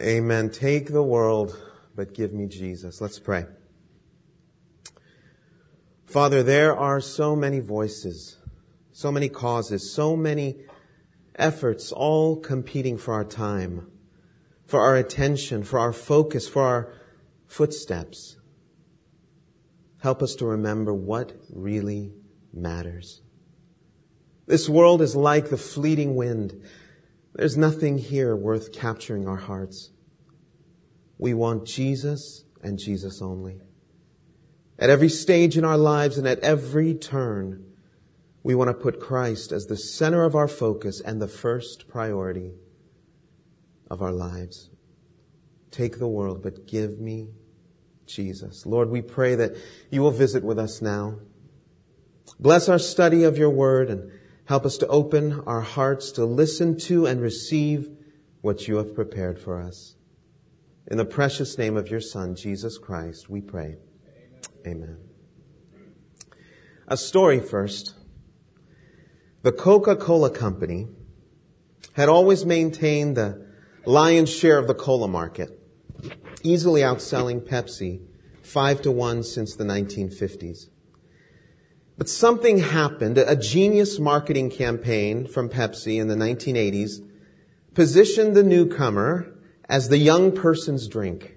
Amen. Take the world, but give me Jesus. Let's pray. Father, there are so many voices, so many causes, so many efforts, all competing for our time, for our attention, for our focus, for our footsteps. Help us to remember what really matters. This world is like the fleeting wind. There's nothing here worth capturing our hearts. We want Jesus and Jesus only. At every stage in our lives and at every turn, we want to put Christ as the center of our focus and the first priority of our lives. Take the world, but give me Jesus. Lord, we pray that you will visit with us now. Bless our study of your word and help us to open our hearts to listen to and receive what you have prepared for us. In the precious name of your Son, Jesus Christ, we pray. Amen. Amen. A story first. The Coca-Cola Company had always maintained the lion's share of the cola market, easily outselling Pepsi five to one since the 1950s. But something happened. A genius marketing campaign from Pepsi in the 1980s positioned the newcomer as the young person's drink.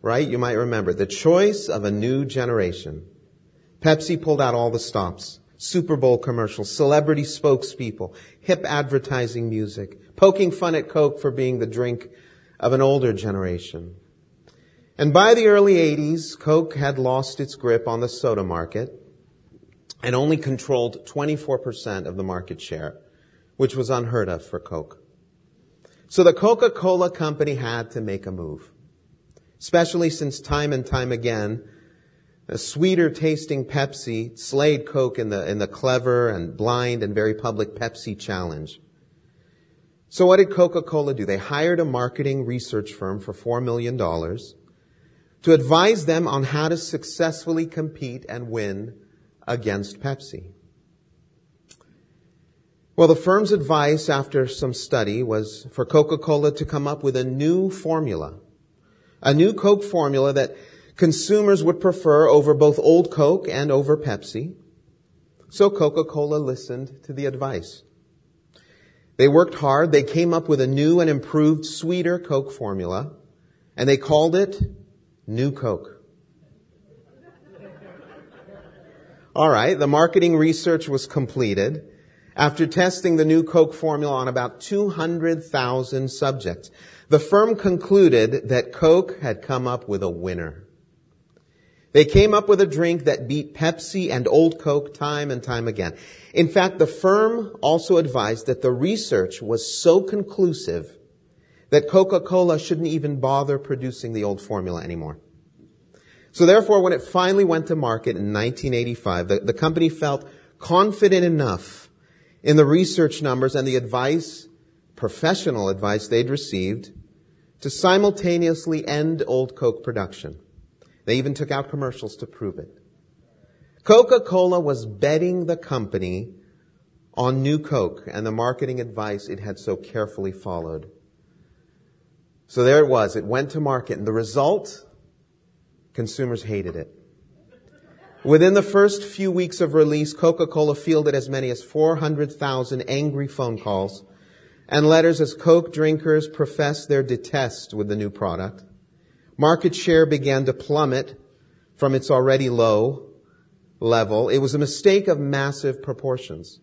Right? You might remember the choice of a new generation. Pepsi pulled out all the stops. Super Bowl commercials, celebrity spokespeople, hip advertising music, poking fun at Coke for being the drink of an older generation. And by the early 80s, Coke had lost its grip on the soda market and only controlled 24% of the market share, which was unheard of for Coke. So the Coca-Cola company had to make a move, especially since time and time again, a sweeter tasting Pepsi slayed Coke in the, in the clever and blind and very public Pepsi challenge. So what did Coca-Cola do? They hired a marketing research firm for $4 million to advise them on how to successfully compete and win against Pepsi. Well, the firm's advice after some study was for Coca-Cola to come up with a new formula. A new Coke formula that consumers would prefer over both old Coke and over Pepsi. So Coca-Cola listened to the advice. They worked hard. They came up with a new and improved sweeter Coke formula and they called it New Coke. All right. The marketing research was completed after testing the new Coke formula on about 200,000 subjects. The firm concluded that Coke had come up with a winner. They came up with a drink that beat Pepsi and Old Coke time and time again. In fact, the firm also advised that the research was so conclusive that Coca-Cola shouldn't even bother producing the old formula anymore. So therefore, when it finally went to market in 1985, the, the company felt confident enough in the research numbers and the advice, professional advice they'd received to simultaneously end Old Coke production. They even took out commercials to prove it. Coca-Cola was betting the company on New Coke and the marketing advice it had so carefully followed. So there it was. It went to market and the result, consumers hated it. Within the first few weeks of release, Coca-Cola fielded as many as 400,000 angry phone calls and letters as Coke drinkers professed their detest with the new product. Market share began to plummet from its already low level. It was a mistake of massive proportions.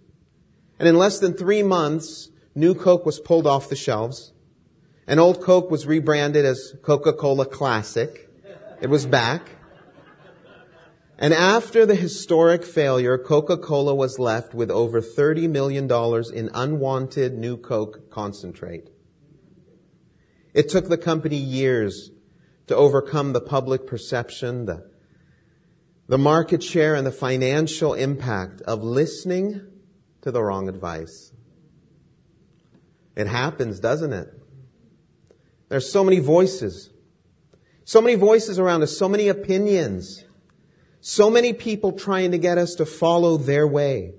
And in less than three months, new Coke was pulled off the shelves. And old Coke was rebranded as Coca-Cola Classic. It was back. And after the historic failure, Coca-Cola was left with over $30 million in unwanted new Coke concentrate. It took the company years to overcome the public perception, the, the market share, and the financial impact of listening to the wrong advice. It happens, doesn't it? There's so many voices. So many voices around us, so many opinions. So many people trying to get us to follow their way,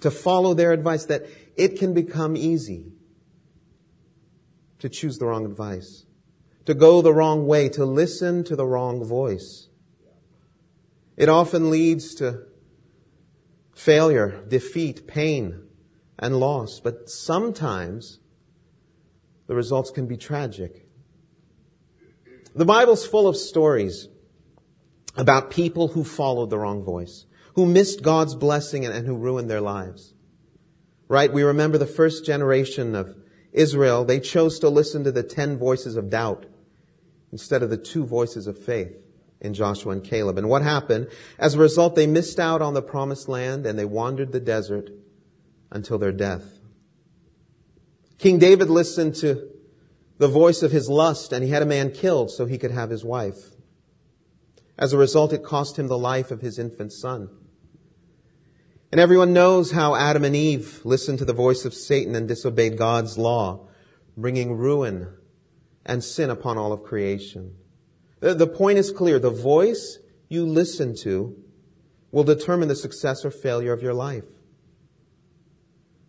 to follow their advice that it can become easy to choose the wrong advice. to go the wrong way, to listen to the wrong voice. It often leads to failure, defeat, pain, and loss, but sometimes the results can be tragic. The Bible's full of stories about people who followed the wrong voice, who missed God's blessing and, who ruined their lives. Right? We remember the first generation of Israel. They chose to listen to the ten voices of doubt instead of the two voices of faith in Joshua and Caleb. And what happened? As a result, they missed out on the promised land and they wandered the desert until their death. King David listened to the voice of his lust and he had a man killed so he could have his wife. As a result, it cost him the life of his infant son. And everyone knows how Adam and Eve listened to the voice of Satan and disobeyed God's law, bringing ruin and sin upon all of creation. The point is clear. The voice you listen to will determine the success or failure of your life.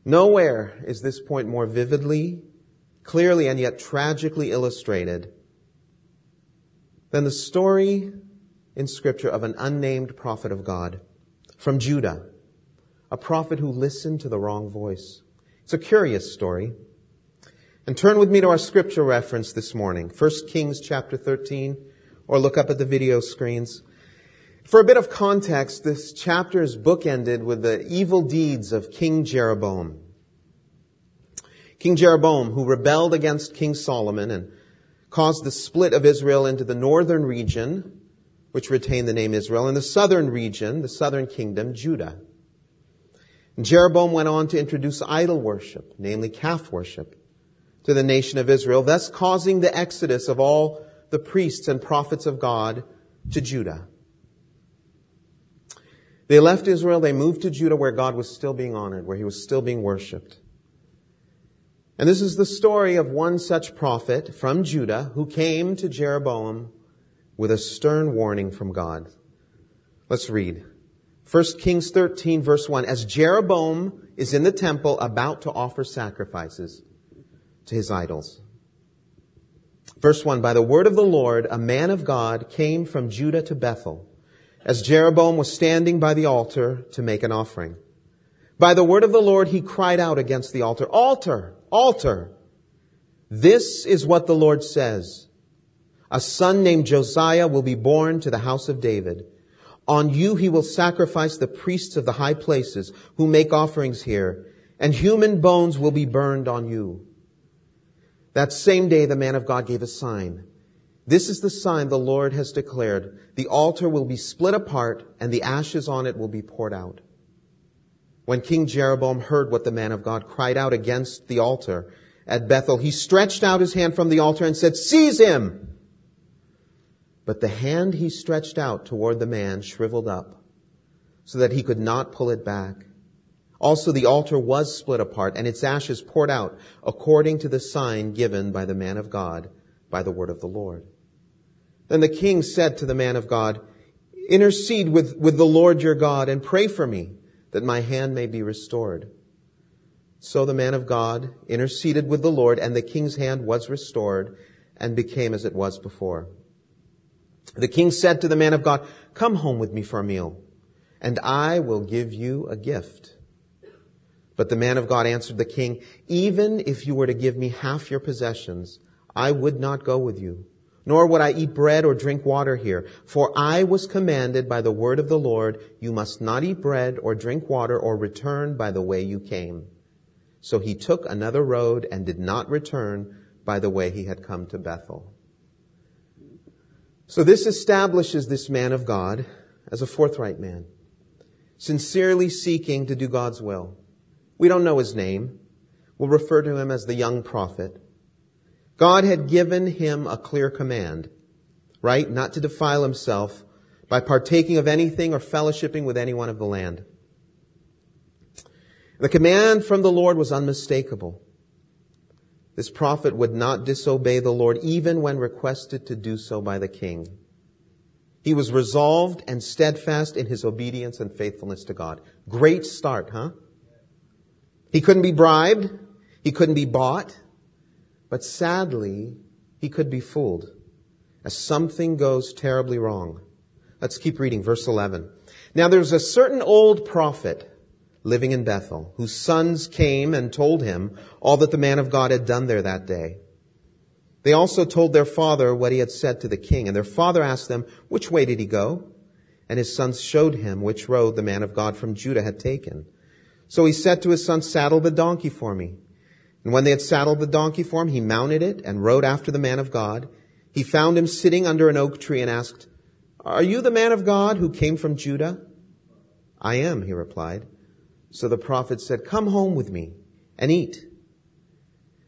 Nowhere is this point more vividly, clearly, and yet tragically illustrated than the story in scripture of an unnamed prophet of God from Judah, a prophet who listened to the wrong voice. It's a curious story. And turn with me to our scripture reference this morning, 1 Kings chapter 13, or look up at the video screens. For a bit of context, this chapter is bookended with the evil deeds of King Jeroboam. King Jeroboam, who rebelled against King Solomon and caused the split of Israel into the northern region, which retained the name Israel, and the southern region, the southern kingdom, Judah. And Jeroboam went on to introduce idol worship, namely calf worship, to the nation of Israel, thus causing the exodus of all the priests and prophets of God to Judah. They left Israel, they moved to Judah where God was still being honored, where he was still being worshiped. And this is the story of one such prophet from Judah who came to Jeroboam with a stern warning from God. Let's read. 1 Kings 13 verse 1. As Jeroboam is in the temple about to offer sacrifices to his idols. Verse 1, by the word of the Lord, a man of God came from Judah to Bethel, as Jeroboam was standing by the altar to make an offering. By the word of the Lord, he cried out against the altar, altar, altar. This is what the Lord says. A son named Josiah will be born to the house of David. On you he will sacrifice the priests of the high places who make offerings here, and human bones will be burned on you. That same day, the man of God gave a sign. This is the sign the Lord has declared. The altar will be split apart and the ashes on it will be poured out. When King Jeroboam heard what the man of God cried out against the altar at Bethel, he stretched out his hand from the altar and said, seize him! But the hand he stretched out toward the man shriveled up so that he could not pull it back. Also the altar was split apart and its ashes poured out according to the sign given by the man of God by the word of the Lord. Then the king said to the man of God, intercede with, with the Lord your God and pray for me that my hand may be restored. So the man of God interceded with the Lord and the king's hand was restored and became as it was before. The king said to the man of God, come home with me for a meal and I will give you a gift. But the man of God answered the king, even if you were to give me half your possessions, I would not go with you, nor would I eat bread or drink water here. For I was commanded by the word of the Lord, you must not eat bread or drink water or return by the way you came. So he took another road and did not return by the way he had come to Bethel. So this establishes this man of God as a forthright man, sincerely seeking to do God's will. We don't know his name. We'll refer to him as the young prophet. God had given him a clear command, right? Not to defile himself by partaking of anything or fellowshipping with anyone of the land. The command from the Lord was unmistakable. This prophet would not disobey the Lord even when requested to do so by the king. He was resolved and steadfast in his obedience and faithfulness to God. Great start, huh? He couldn't be bribed. He couldn't be bought. But sadly, he could be fooled. as something goes terribly wrong. Let's keep reading, verse 11. Now there's a certain old prophet living in Bethel, whose sons came and told him all that the man of God had done there that day. They also told their father what he had said to the king, and their father asked them, which way did he go? And his sons showed him which road the man of God from Judah had taken. So he said to his son, saddle the donkey for me. And when they had saddled the donkey for him, he mounted it and rode after the man of God. He found him sitting under an oak tree and asked, Are you the man of God who came from Judah? I am, he replied. So the prophet said, come home with me and eat.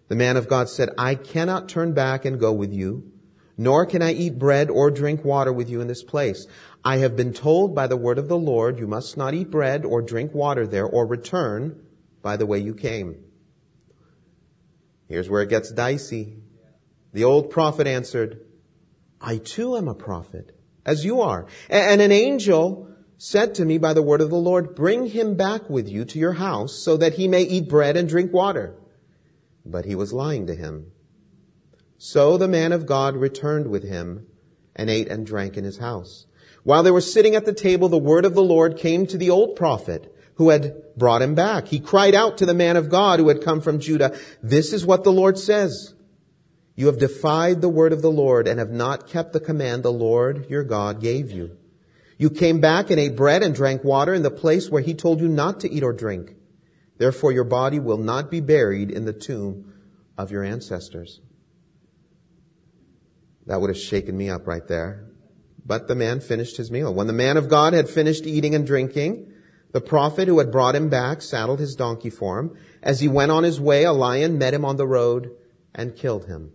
The man of God said, I cannot turn back and go with you, nor can I eat bread or drink water with you in this place. I have been told by the word of the Lord, you must not eat bread or drink water there or return by the way you came. Here's where it gets dicey. The old prophet answered, I too am a prophet, as you are. And an angel said to me by the word of the Lord, bring him back with you to your house so that he may eat bread and drink water. But he was lying to him. So the man of God returned with him and ate and drank in his house. While they were sitting at the table, the word of the Lord came to the old prophet who had brought him back. He cried out to the man of God who had come from Judah, this is what the Lord says. You have defied the word of the Lord and have not kept the command the Lord your God gave you. You came back and ate bread and drank water in the place where he told you not to eat or drink. Therefore your body will not be buried in the tomb of your ancestors. That would have shaken me up right there. But the man finished his meal. When the man of God had finished eating and drinking, the prophet who had brought him back saddled his donkey for him. As he went on his way, a lion met him on the road and killed him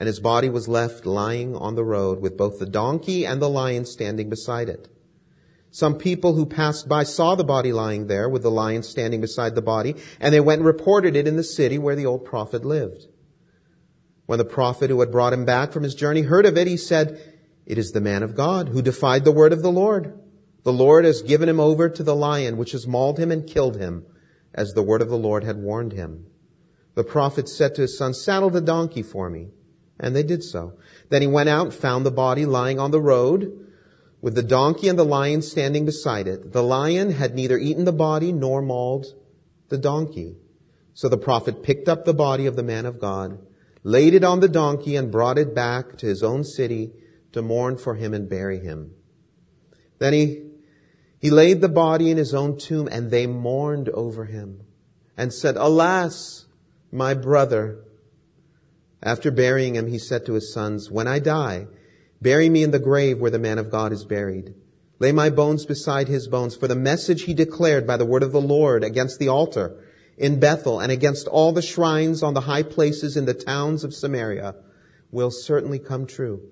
and his body was left lying on the road with both the donkey and the lion standing beside it. Some people who passed by saw the body lying there with the lion standing beside the body, and they went and reported it in the city where the old prophet lived. When the prophet who had brought him back from his journey heard of it, he said, It is the man of God who defied the word of the Lord. The Lord has given him over to the lion, which has mauled him and killed him, as the word of the Lord had warned him. The prophet said to his son, Saddle the donkey for me. And they did so. Then he went out and found the body lying on the road with the donkey and the lion standing beside it. The lion had neither eaten the body nor mauled the donkey. So the prophet picked up the body of the man of God, laid it on the donkey and brought it back to his own city to mourn for him and bury him. Then he, he laid the body in his own tomb and they mourned over him and said, Alas, my brother, after burying him, he said to his sons, When I die, bury me in the grave where the man of God is buried. Lay my bones beside his bones, for the message he declared by the word of the Lord against the altar in Bethel and against all the shrines on the high places in the towns of Samaria will certainly come true.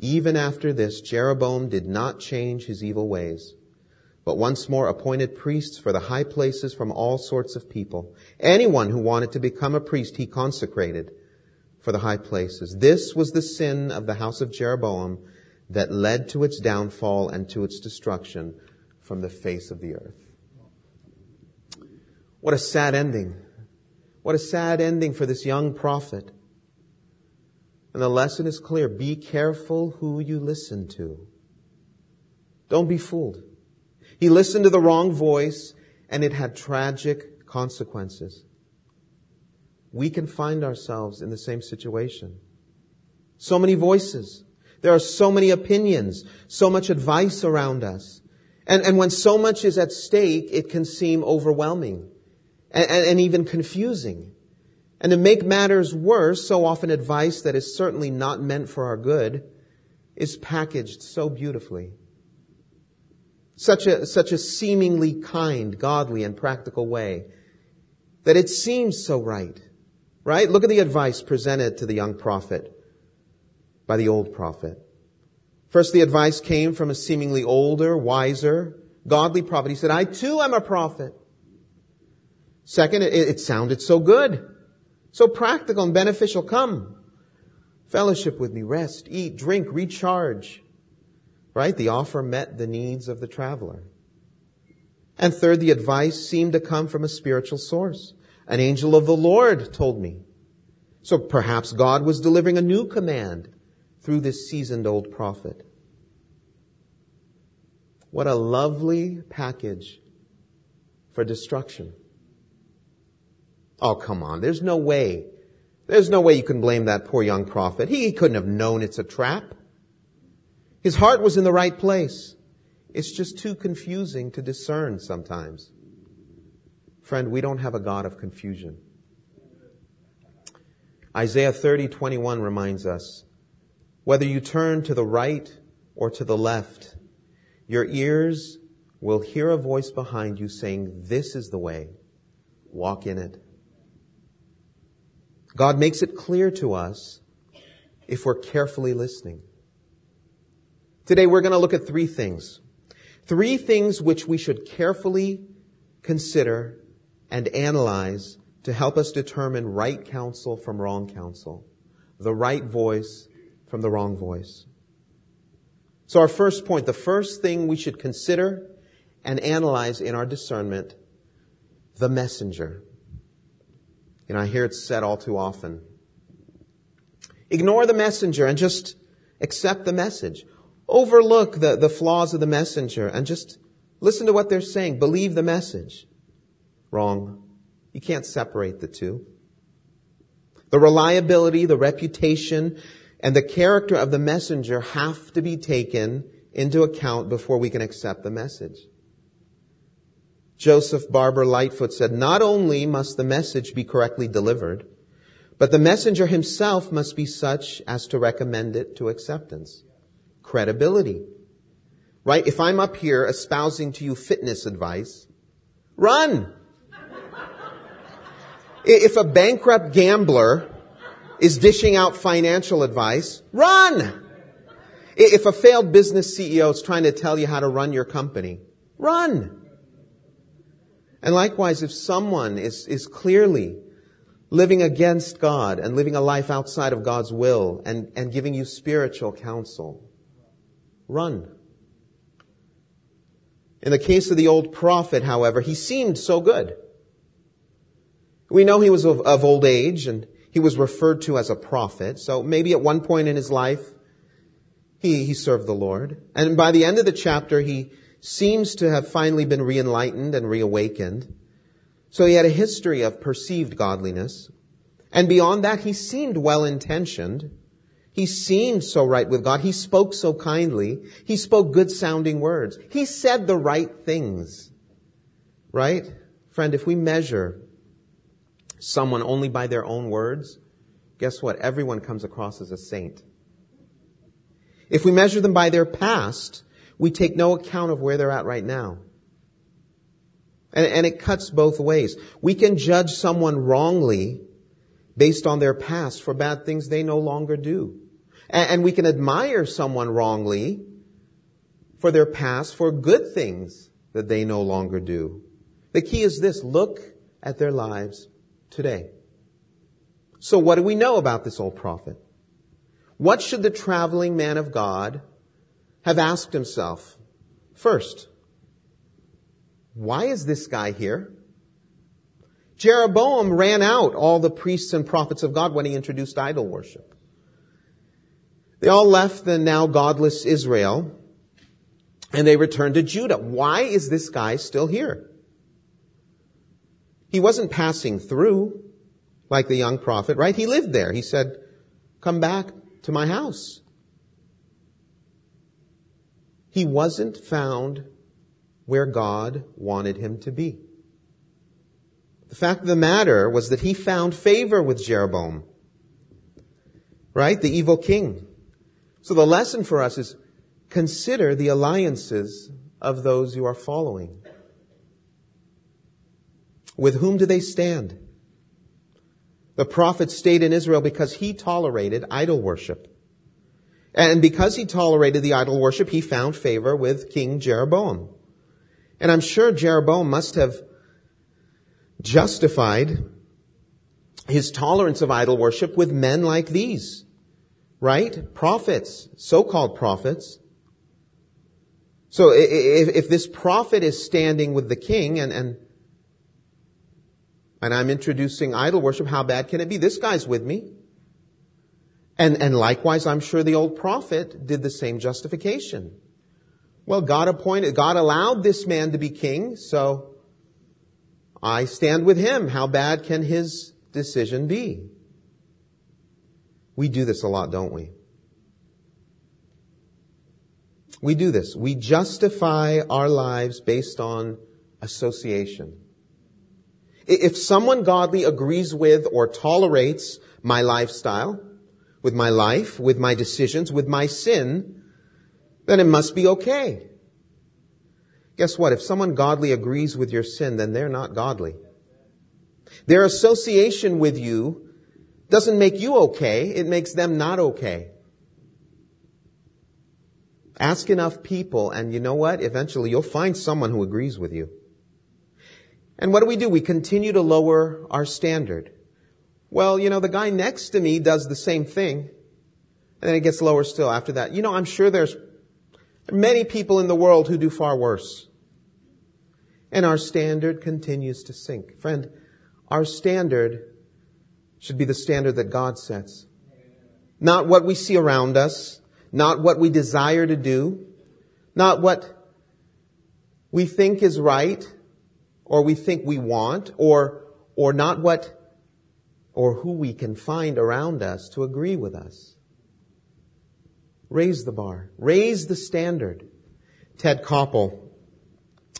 Even after this, Jeroboam did not change his evil ways but once more appointed priests for the high places from all sorts of people. Anyone who wanted to become a priest, he consecrated for the high places. This was the sin of the house of Jeroboam that led to its downfall and to its destruction from the face of the earth. What a sad ending. What a sad ending for this young prophet. And the lesson is clear. Be careful who you listen to. Don't be fooled. He listened to the wrong voice and it had tragic consequences. We can find ourselves in the same situation. So many voices. There are so many opinions, so much advice around us. And, and when so much is at stake, it can seem overwhelming and, and, and even confusing. And to make matters worse, so often advice that is certainly not meant for our good is packaged so beautifully such a, such a seemingly kind, godly, and practical way that it seems so right. Right? Look at the advice presented to the young prophet by the old prophet. First, the advice came from a seemingly older, wiser, godly prophet. He said, I too am a prophet. Second, it, it sounded so good, so practical and beneficial. Come, fellowship with me, rest, eat, drink, recharge. Right? The offer met the needs of the traveler. And third, the advice seemed to come from a spiritual source. An angel of the Lord told me. So perhaps God was delivering a new command through this seasoned old prophet. What a lovely package for destruction. Oh, come on. There's no way. There's no way you can blame that poor young prophet. He couldn't have known it's a trap. His heart was in the right place. It's just too confusing to discern sometimes. Friend, we don't have a God of confusion. Isaiah 30, 21 reminds us, whether you turn to the right or to the left, your ears will hear a voice behind you saying, this is the way. Walk in it. God makes it clear to us if we're carefully listening. Today we're going to look at three things. Three things which we should carefully consider and analyze to help us determine right counsel from wrong counsel, the right voice from the wrong voice. So our first point, the first thing we should consider and analyze in our discernment, the messenger. And I hear it said all too often. Ignore the messenger and just accept the message. Overlook the, the flaws of the messenger and just listen to what they're saying. Believe the message. Wrong. You can't separate the two. The reliability, the reputation, and the character of the messenger have to be taken into account before we can accept the message. Joseph Barber Lightfoot said, not only must the message be correctly delivered, but the messenger himself must be such as to recommend it to acceptance. Credibility. Right? If I'm up here espousing to you fitness advice, run! If a bankrupt gambler is dishing out financial advice, run! If a failed business CEO is trying to tell you how to run your company, run! And likewise, if someone is, is clearly living against God and living a life outside of God's will and, and giving you spiritual counsel, run. In the case of the old prophet, however, he seemed so good. We know he was of, of old age and he was referred to as a prophet. So maybe at one point in his life, he, he served the Lord. And by the end of the chapter, he seems to have finally been re-enlightened and reawakened. So he had a history of perceived godliness. And beyond that, he seemed well-intentioned. He seemed so right with God. He spoke so kindly. He spoke good sounding words. He said the right things. Right? Friend, if we measure someone only by their own words, guess what? Everyone comes across as a saint. If we measure them by their past, we take no account of where they're at right now. And, and it cuts both ways. We can judge someone wrongly based on their past for bad things they no longer do. And, and we can admire someone wrongly for their past for good things that they no longer do. The key is this, look at their lives today. So what do we know about this old prophet? What should the traveling man of God have asked himself? First, why is this guy here? Jeroboam ran out all the priests and prophets of God when he introduced idol worship. They all left the now godless Israel and they returned to Judah. Why is this guy still here? He wasn't passing through like the young prophet, right? He lived there. He said, come back to my house. He wasn't found where God wanted him to be. The fact of the matter was that he found favor with Jeroboam, right? The evil king. So the lesson for us is consider the alliances of those you are following. With whom do they stand? The prophet stayed in Israel because he tolerated idol worship. And because he tolerated the idol worship, he found favor with King Jeroboam. And I'm sure Jeroboam must have justified his tolerance of idol worship with men like these. Right? Prophets, so-called prophets. So if, if this prophet is standing with the king and, and and I'm introducing idol worship, how bad can it be? This guy's with me. And, and likewise, I'm sure the old prophet did the same justification. Well, God appointed, God allowed this man to be king, so I stand with him. How bad can his decision be? We do this a lot, don't we? We do this. We justify our lives based on association. If someone godly agrees with or tolerates my lifestyle, with my life, with my decisions, with my sin, then it must be okay. Guess what? If someone godly agrees with your sin, then they're not godly. Their association with you doesn't make you okay, it makes them not okay. Ask enough people, and you know what? Eventually you'll find someone who agrees with you. And what do we do? We continue to lower our standard. Well, you know, the guy next to me does the same thing. And then it gets lower still after that. You know, I'm sure there's many people in the world who do far worse. And our standard continues to sink. Friend, our standard should be the standard that God sets. Not what we see around us, not what we desire to do, not what we think is right, or we think we want, or, or not what or who we can find around us to agree with us. Raise the bar. Raise the standard. Ted Koppel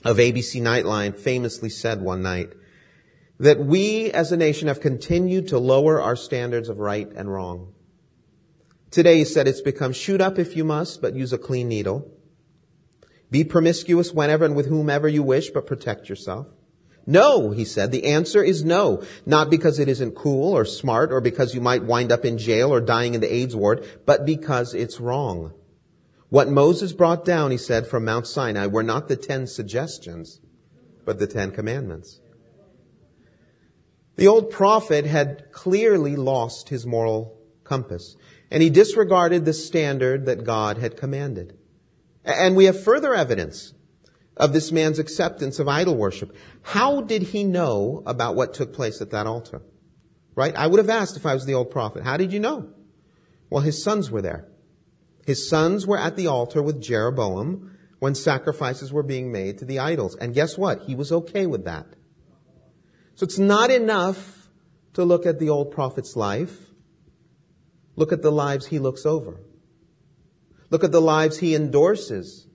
of ABC Nightline famously said one night that we as a nation have continued to lower our standards of right and wrong. Today he said it's become shoot up if you must, but use a clean needle. Be promiscuous whenever and with whomever you wish, but protect yourself. No, he said. The answer is no. Not because it isn't cool or smart or because you might wind up in jail or dying in the AIDS ward, but because it's wrong. What Moses brought down, he said, from Mount Sinai were not the ten suggestions, but the ten commandments. The old prophet had clearly lost his moral compass, and he disregarded the standard that God had commanded. And we have further evidence of this man's acceptance of idol worship. How did he know about what took place at that altar? Right? I would have asked if I was the old prophet. How did you know? Well, his sons were there. His sons were at the altar with Jeroboam when sacrifices were being made to the idols. And guess what? He was okay with that. So it's not enough to look at the old prophet's life. Look at the lives he looks over. Look at the lives he endorses.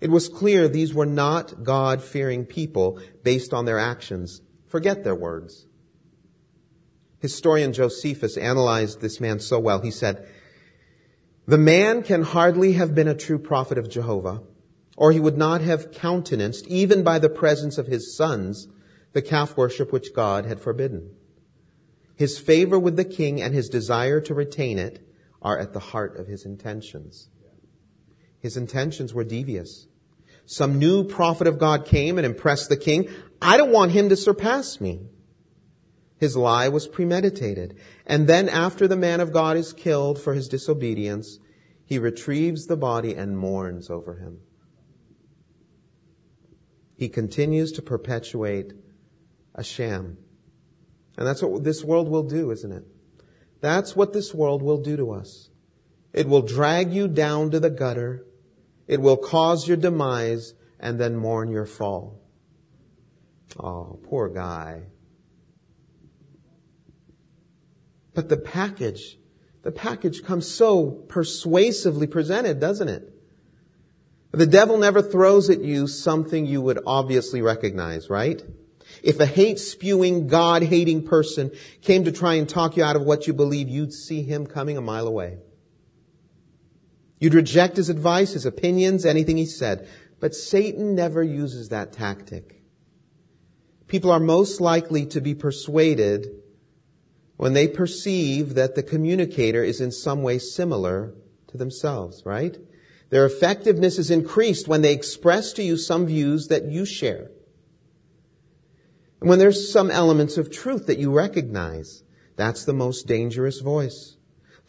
It was clear these were not God-fearing people based on their actions. Forget their words. Historian Josephus analyzed this man so well. He said, the man can hardly have been a true prophet of Jehovah, or he would not have countenanced, even by the presence of his sons, the calf worship which God had forbidden. His favor with the king and his desire to retain it are at the heart of his intentions. His intentions were devious. Some new prophet of God came and impressed the king. I don't want him to surpass me. His lie was premeditated. And then after the man of God is killed for his disobedience, he retrieves the body and mourns over him. He continues to perpetuate a sham. And that's what this world will do, isn't it? That's what this world will do to us. It will drag you down to the gutter it will cause your demise and then mourn your fall. Oh, poor guy. But the package, the package comes so persuasively presented, doesn't it? The devil never throws at you something you would obviously recognize, right? If a hate spewing, God hating person came to try and talk you out of what you believe, you'd see him coming a mile away. You'd reject his advice, his opinions, anything he said. But Satan never uses that tactic. People are most likely to be persuaded when they perceive that the communicator is in some way similar to themselves, right? Their effectiveness is increased when they express to you some views that you share. And when there's some elements of truth that you recognize, that's the most dangerous voice.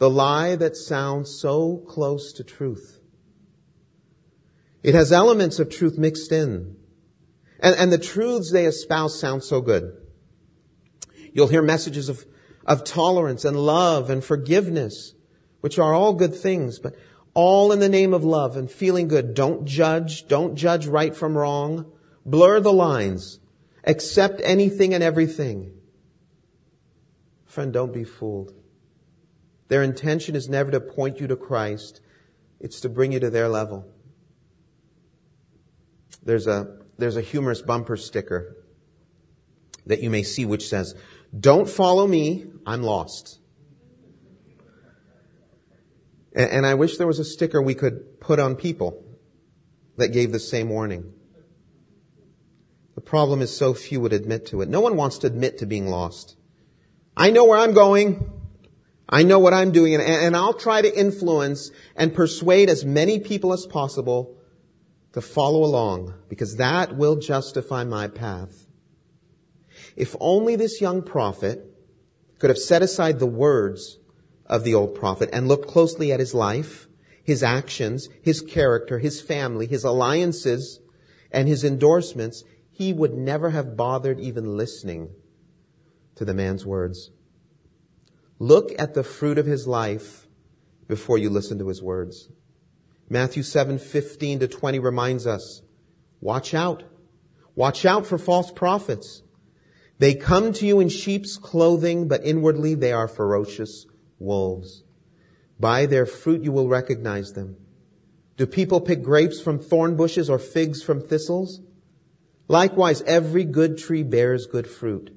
The lie that sounds so close to truth. It has elements of truth mixed in. And, and the truths they espouse sound so good. You'll hear messages of, of tolerance and love and forgiveness, which are all good things, but all in the name of love and feeling good. Don't judge. Don't judge right from wrong. Blur the lines. Accept anything and everything. Friend, don't be fooled. Their intention is never to point you to Christ. It's to bring you to their level. There's a, there's a humorous bumper sticker that you may see which says, don't follow me, I'm lost. And, and I wish there was a sticker we could put on people that gave the same warning. The problem is so few would admit to it. No one wants to admit to being lost. I know where I'm going. I know what I'm doing and, and I'll try to influence and persuade as many people as possible to follow along because that will justify my path. If only this young prophet could have set aside the words of the old prophet and looked closely at his life, his actions, his character, his family, his alliances, and his endorsements, he would never have bothered even listening to the man's words. Look at the fruit of his life before you listen to his words. Matthew 7, 15 to 20 reminds us, watch out. Watch out for false prophets. They come to you in sheep's clothing, but inwardly they are ferocious wolves. By their fruit you will recognize them. Do people pick grapes from thorn bushes or figs from thistles? Likewise, every good tree bears good fruit,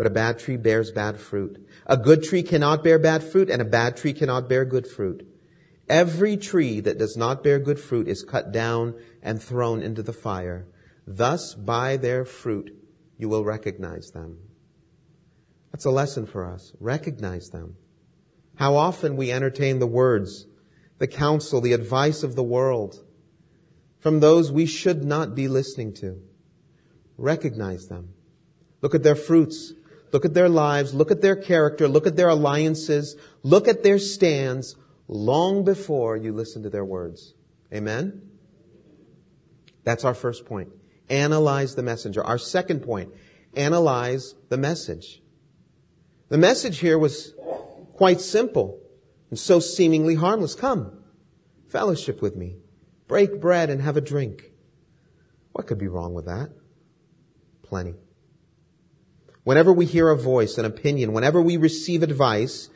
but a bad tree bears bad fruit. A good tree cannot bear bad fruit, and a bad tree cannot bear good fruit. Every tree that does not bear good fruit is cut down and thrown into the fire. Thus, by their fruit, you will recognize them. That's a lesson for us. Recognize them. How often we entertain the words, the counsel, the advice of the world from those we should not be listening to. Recognize them. Look at their fruits. Look at their lives. Look at their character. Look at their alliances. Look at their stands long before you listen to their words. Amen? That's our first point. Analyze the messenger. Our second point. Analyze the message. The message here was quite simple and so seemingly harmless. Come, fellowship with me. Break bread and have a drink. What could be wrong with that? plenty. Whenever we hear a voice, an opinion, whenever we receive advice,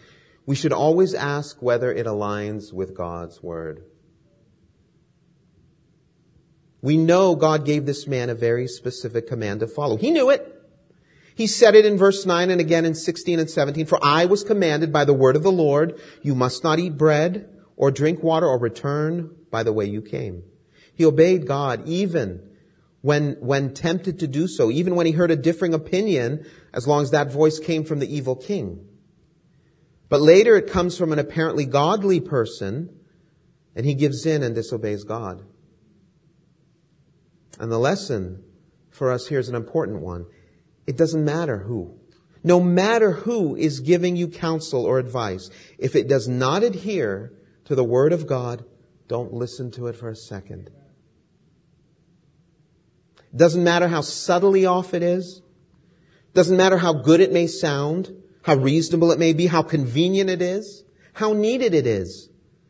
we should always ask whether it aligns with God's word. We know God gave this man a very specific command to follow. He knew it. He said it in verse 9 and again in 16 and 17, For I was commanded by the word of the Lord, you must not eat bread or drink water or return by the way you came. He obeyed God even when, when tempted to do so, even when he heard a differing opinion, as long as that voice came from the evil king. But later it comes from an apparently godly person, and he gives in and disobeys God. And the lesson for us here is an important one. It doesn't matter who. No matter who is giving you counsel or advice, if it does not adhere to the Word of God, don't listen to it for a second. Doesn't matter how subtly off it is. Doesn't matter how good it may sound, how reasonable it may be, how convenient it is, how needed it is,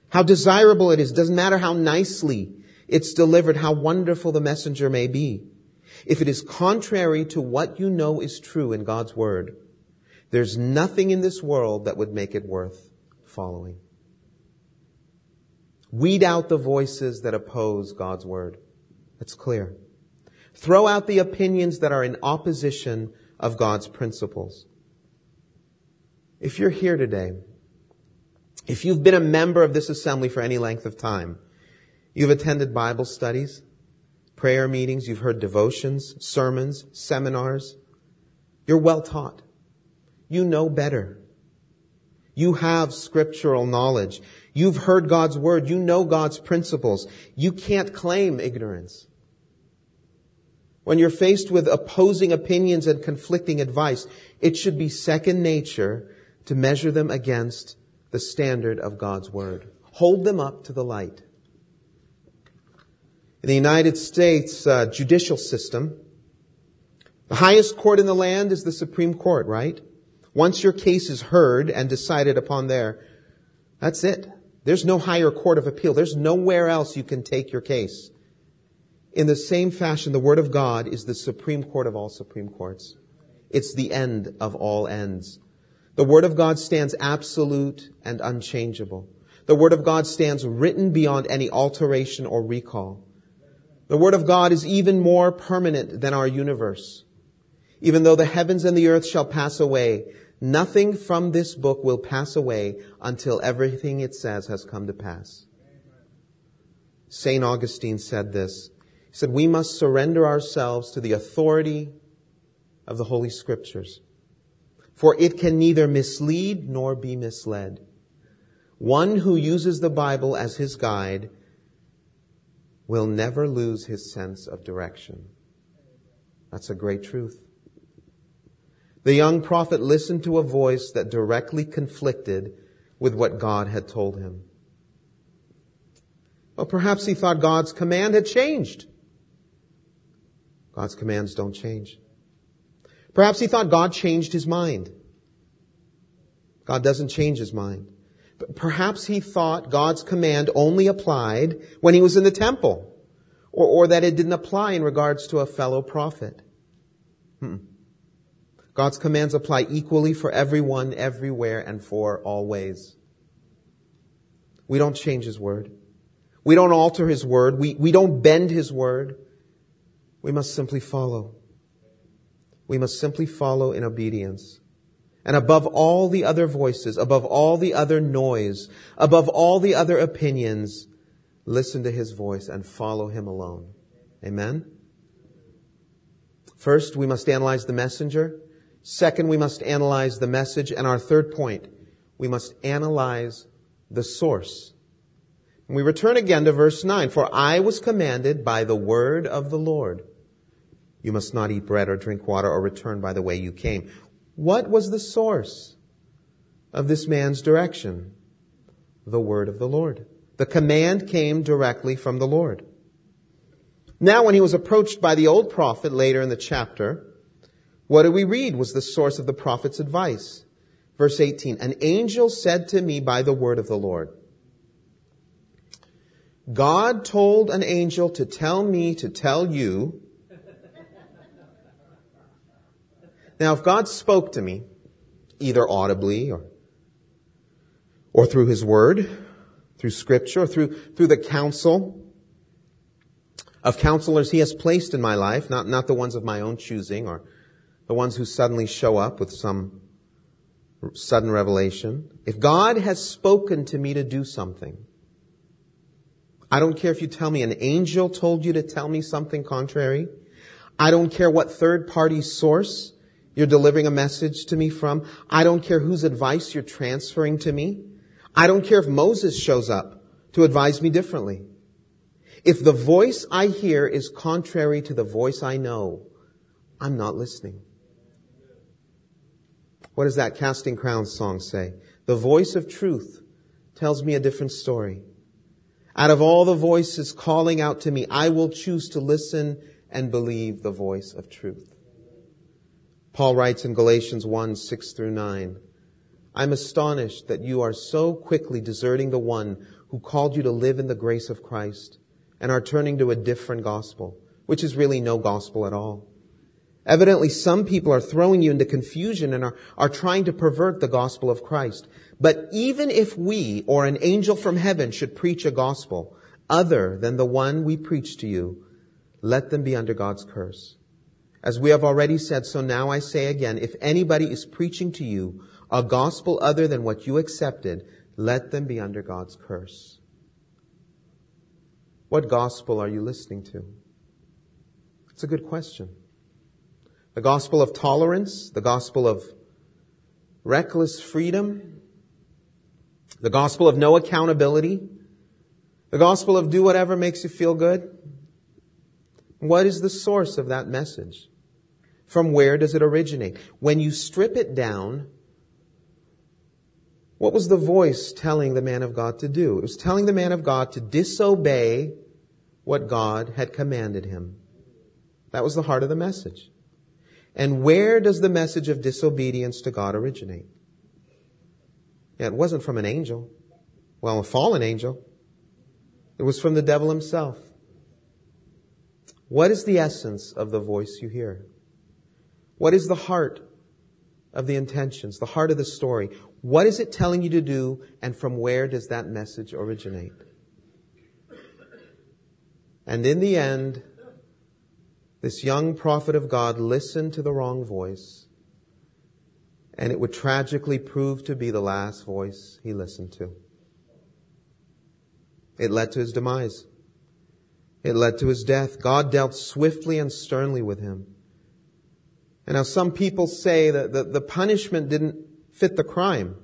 how desirable it is. Doesn't matter how nicely it's delivered, how wonderful the messenger may be. If it is contrary to what you know is true in God's Word, there's nothing in this world that would make it worth following. Weed out the voices that oppose God's Word. It's clear. Throw out the opinions that are in opposition of God's principles. If you're here today, if you've been a member of this assembly for any length of time, you've attended Bible studies, prayer meetings, you've heard devotions, sermons, seminars, you're well taught. You know better. You have scriptural knowledge. You've heard God's word. You know God's principles. You can't claim ignorance. When you're faced with opposing opinions and conflicting advice, it should be second nature to measure them against the standard of God's Word. Hold them up to the light. In the United States uh, judicial system, The highest court in the land is the Supreme Court, right? Once your case is heard and decided upon there, that's it. There's no higher court of appeal. There's nowhere else you can take your case. In the same fashion, the Word of God is the Supreme Court of all Supreme Courts. It's the end of all ends. The Word of God stands absolute and unchangeable. The Word of God stands written beyond any alteration or recall. The Word of God is even more permanent than our universe. Even though the heavens and the earth shall pass away, nothing from this book will pass away until everything it says has come to pass. St. Augustine said this. He said, we must surrender ourselves to the authority of the Holy Scriptures, for it can neither mislead nor be misled. One who uses the Bible as his guide will never lose his sense of direction. That's a great truth. The young prophet listened to a voice that directly conflicted with what God had told him. Well, perhaps he thought God's command had changed. God's commands don't change. Perhaps he thought God changed his mind. God doesn't change his mind. But perhaps he thought God's command only applied when he was in the temple, or, or that it didn't apply in regards to a fellow prophet. Hmm. God's commands apply equally for everyone, everywhere, and for always. We don't change His word. We don't alter His word. We, we don't bend His word. We must simply follow. We must simply follow in obedience. And above all the other voices, above all the other noise, above all the other opinions, listen to his voice and follow him alone. Amen? First, we must analyze the messenger. Second, we must analyze the message. And our third point, we must analyze the source. And we return again to verse 9. For I was commanded by the word of the Lord. You must not eat bread or drink water or return by the way you came. What was the source of this man's direction? The word of the Lord. The command came directly from the Lord. Now, when he was approached by the old prophet later in the chapter, what do we read was the source of the prophet's advice? Verse 18, an angel said to me by the word of the Lord, God told an angel to tell me to tell you Now, if God spoke to me, either audibly or, or through His Word, through Scripture, or through, through the counsel of counselors He has placed in my life, not, not the ones of my own choosing or the ones who suddenly show up with some sudden revelation. If God has spoken to me to do something, I don't care if you tell me an angel told you to tell me something contrary. I don't care what third party source you're delivering a message to me from. I don't care whose advice you're transferring to me. I don't care if Moses shows up to advise me differently. If the voice I hear is contrary to the voice I know, I'm not listening. What does that Casting Crowns song say? The voice of truth tells me a different story. Out of all the voices calling out to me, I will choose to listen and believe the voice of truth. Paul writes in Galatians 1, 6 through 9, I'm astonished that you are so quickly deserting the one who called you to live in the grace of Christ and are turning to a different gospel, which is really no gospel at all. Evidently, some people are throwing you into confusion and are, are trying to pervert the gospel of Christ. But even if we or an angel from heaven should preach a gospel other than the one we preach to you, let them be under God's curse. As we have already said, so now I say again, if anybody is preaching to you a gospel other than what you accepted, let them be under God's curse. What gospel are you listening to? It's a good question. The gospel of tolerance, the gospel of reckless freedom, the gospel of no accountability, the gospel of do whatever makes you feel good. What is the source of that message? From where does it originate? When you strip it down, what was the voice telling the man of God to do? It was telling the man of God to disobey what God had commanded him. That was the heart of the message. And where does the message of disobedience to God originate? Yeah, it wasn't from an angel. Well, a fallen angel. It was from the devil himself. What is the essence of the voice you hear? What is the heart of the intentions, the heart of the story? What is it telling you to do, and from where does that message originate? And in the end, this young prophet of God listened to the wrong voice, and it would tragically prove to be the last voice he listened to. It led to his demise. It led to his death. God dealt swiftly and sternly with him. And now some people say that the, the punishment didn't fit the crime.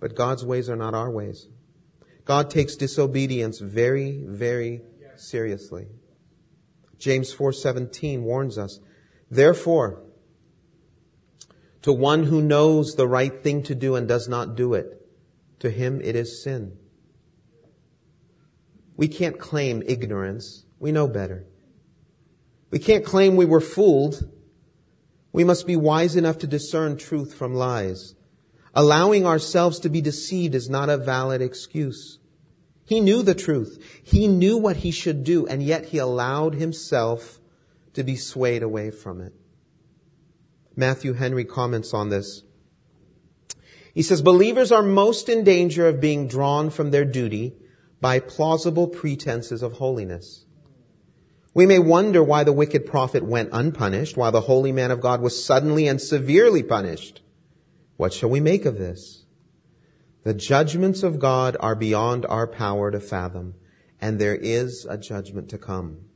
But God's ways are not our ways. God takes disobedience very, very seriously. James 4:17 warns us, "Therefore, to one who knows the right thing to do and does not do it, to him it is sin." We can't claim ignorance. We know better. We can't claim we were fooled. We must be wise enough to discern truth from lies. Allowing ourselves to be deceived is not a valid excuse. He knew the truth. He knew what he should do, and yet he allowed himself to be swayed away from it. Matthew Henry comments on this. He says, believers are most in danger of being drawn from their duty by plausible pretenses of holiness. We may wonder why the wicked prophet went unpunished while the holy man of God was suddenly and severely punished. What shall we make of this? The judgments of God are beyond our power to fathom, and there is a judgment to come.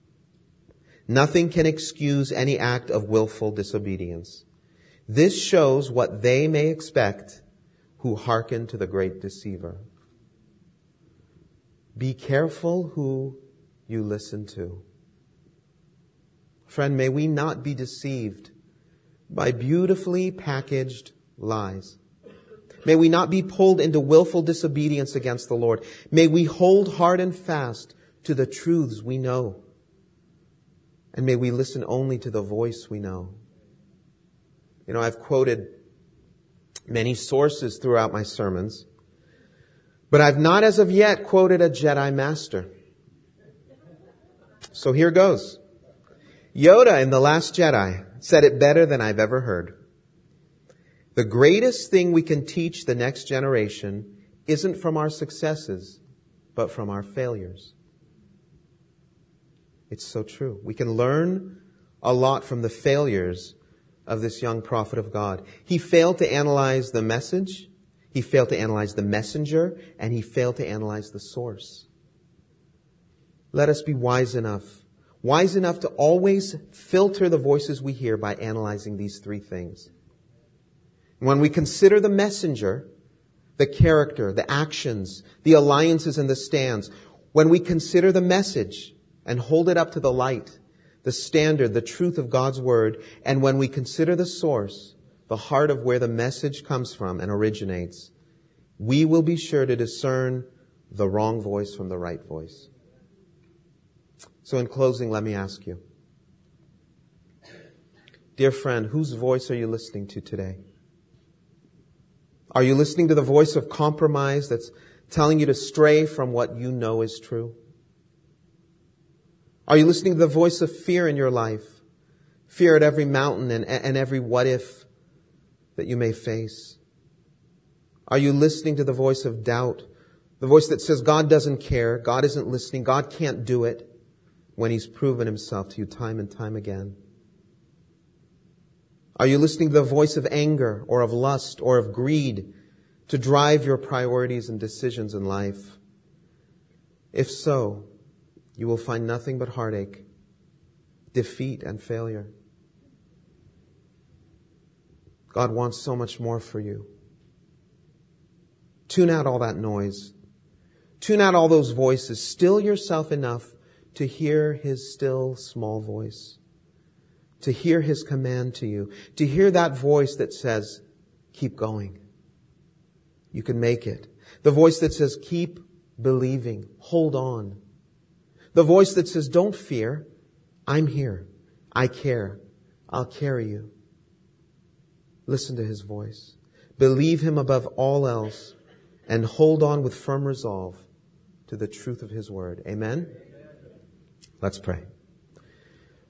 Nothing can excuse any act of willful disobedience. This shows what they may expect who hearken to the great deceiver. Be careful who you listen to. Friend, may we not be deceived by beautifully packaged lies. May we not be pulled into willful disobedience against the Lord. May we hold hard and fast to the truths we know. And may we listen only to the voice we know. You know, I've quoted many sources throughout my sermons, but I've not as of yet quoted a Jedi master. So here goes. Yoda in The Last Jedi said it better than I've ever heard. The greatest thing we can teach the next generation isn't from our successes, but from our failures. It's so true. We can learn a lot from the failures of this young prophet of God. He failed to analyze the message, he failed to analyze the messenger, and he failed to analyze the source. Let us be wise enough, wise enough to always filter the voices we hear by analyzing these three things. When we consider the messenger, the character, the actions, the alliances and the stands, when we consider the message and hold it up to the light, the standard, the truth of God's word, and when we consider the source, the heart of where the message comes from and originates, we will be sure to discern the wrong voice from the right voice. So in closing, let me ask you, dear friend, whose voice are you listening to today? Are you listening to the voice of compromise that's telling you to stray from what you know is true? Are you listening to the voice of fear in your life? Fear at every mountain and, and every what if that you may face? Are you listening to the voice of doubt? The voice that says God doesn't care, God isn't listening, God can't do it when He's proven Himself to you time and time again? Are you listening to the voice of anger or of lust or of greed to drive your priorities and decisions in life? If so, you will find nothing but heartache, defeat, and failure. God wants so much more for you. Tune out all that noise. Tune out all those voices. Still yourself enough to hear His still small voice to hear his command to you, to hear that voice that says, keep going. You can make it. The voice that says, keep believing, hold on. The voice that says, don't fear, I'm here, I care, I'll carry you. Listen to his voice. Believe him above all else and hold on with firm resolve to the truth of his word. Amen? Let's pray.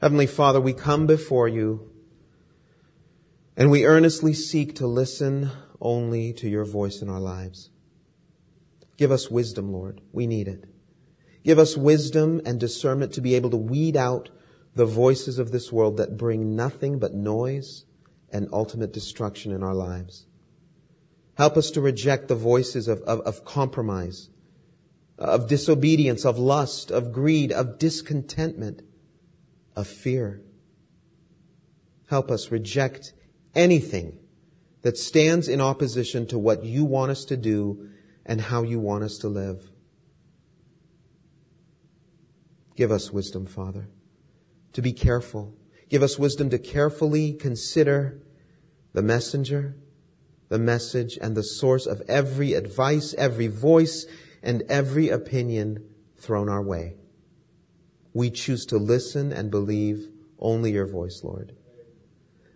Heavenly Father, we come before you and we earnestly seek to listen only to your voice in our lives. Give us wisdom, Lord. We need it. Give us wisdom and discernment to be able to weed out the voices of this world that bring nothing but noise and ultimate destruction in our lives. Help us to reject the voices of, of, of compromise, of disobedience, of lust, of greed, of discontentment, of fear. Help us reject anything that stands in opposition to what you want us to do and how you want us to live. Give us wisdom, Father, to be careful. Give us wisdom to carefully consider the messenger, the message, and the source of every advice, every voice, and every opinion thrown our way. We choose to listen and believe only your voice, Lord.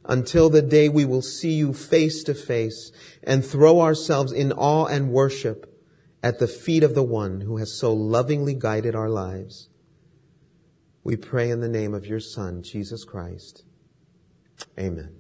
Until the day we will see you face to face and throw ourselves in awe and worship at the feet of the one who has so lovingly guided our lives. We pray in the name of your Son, Jesus Christ. Amen.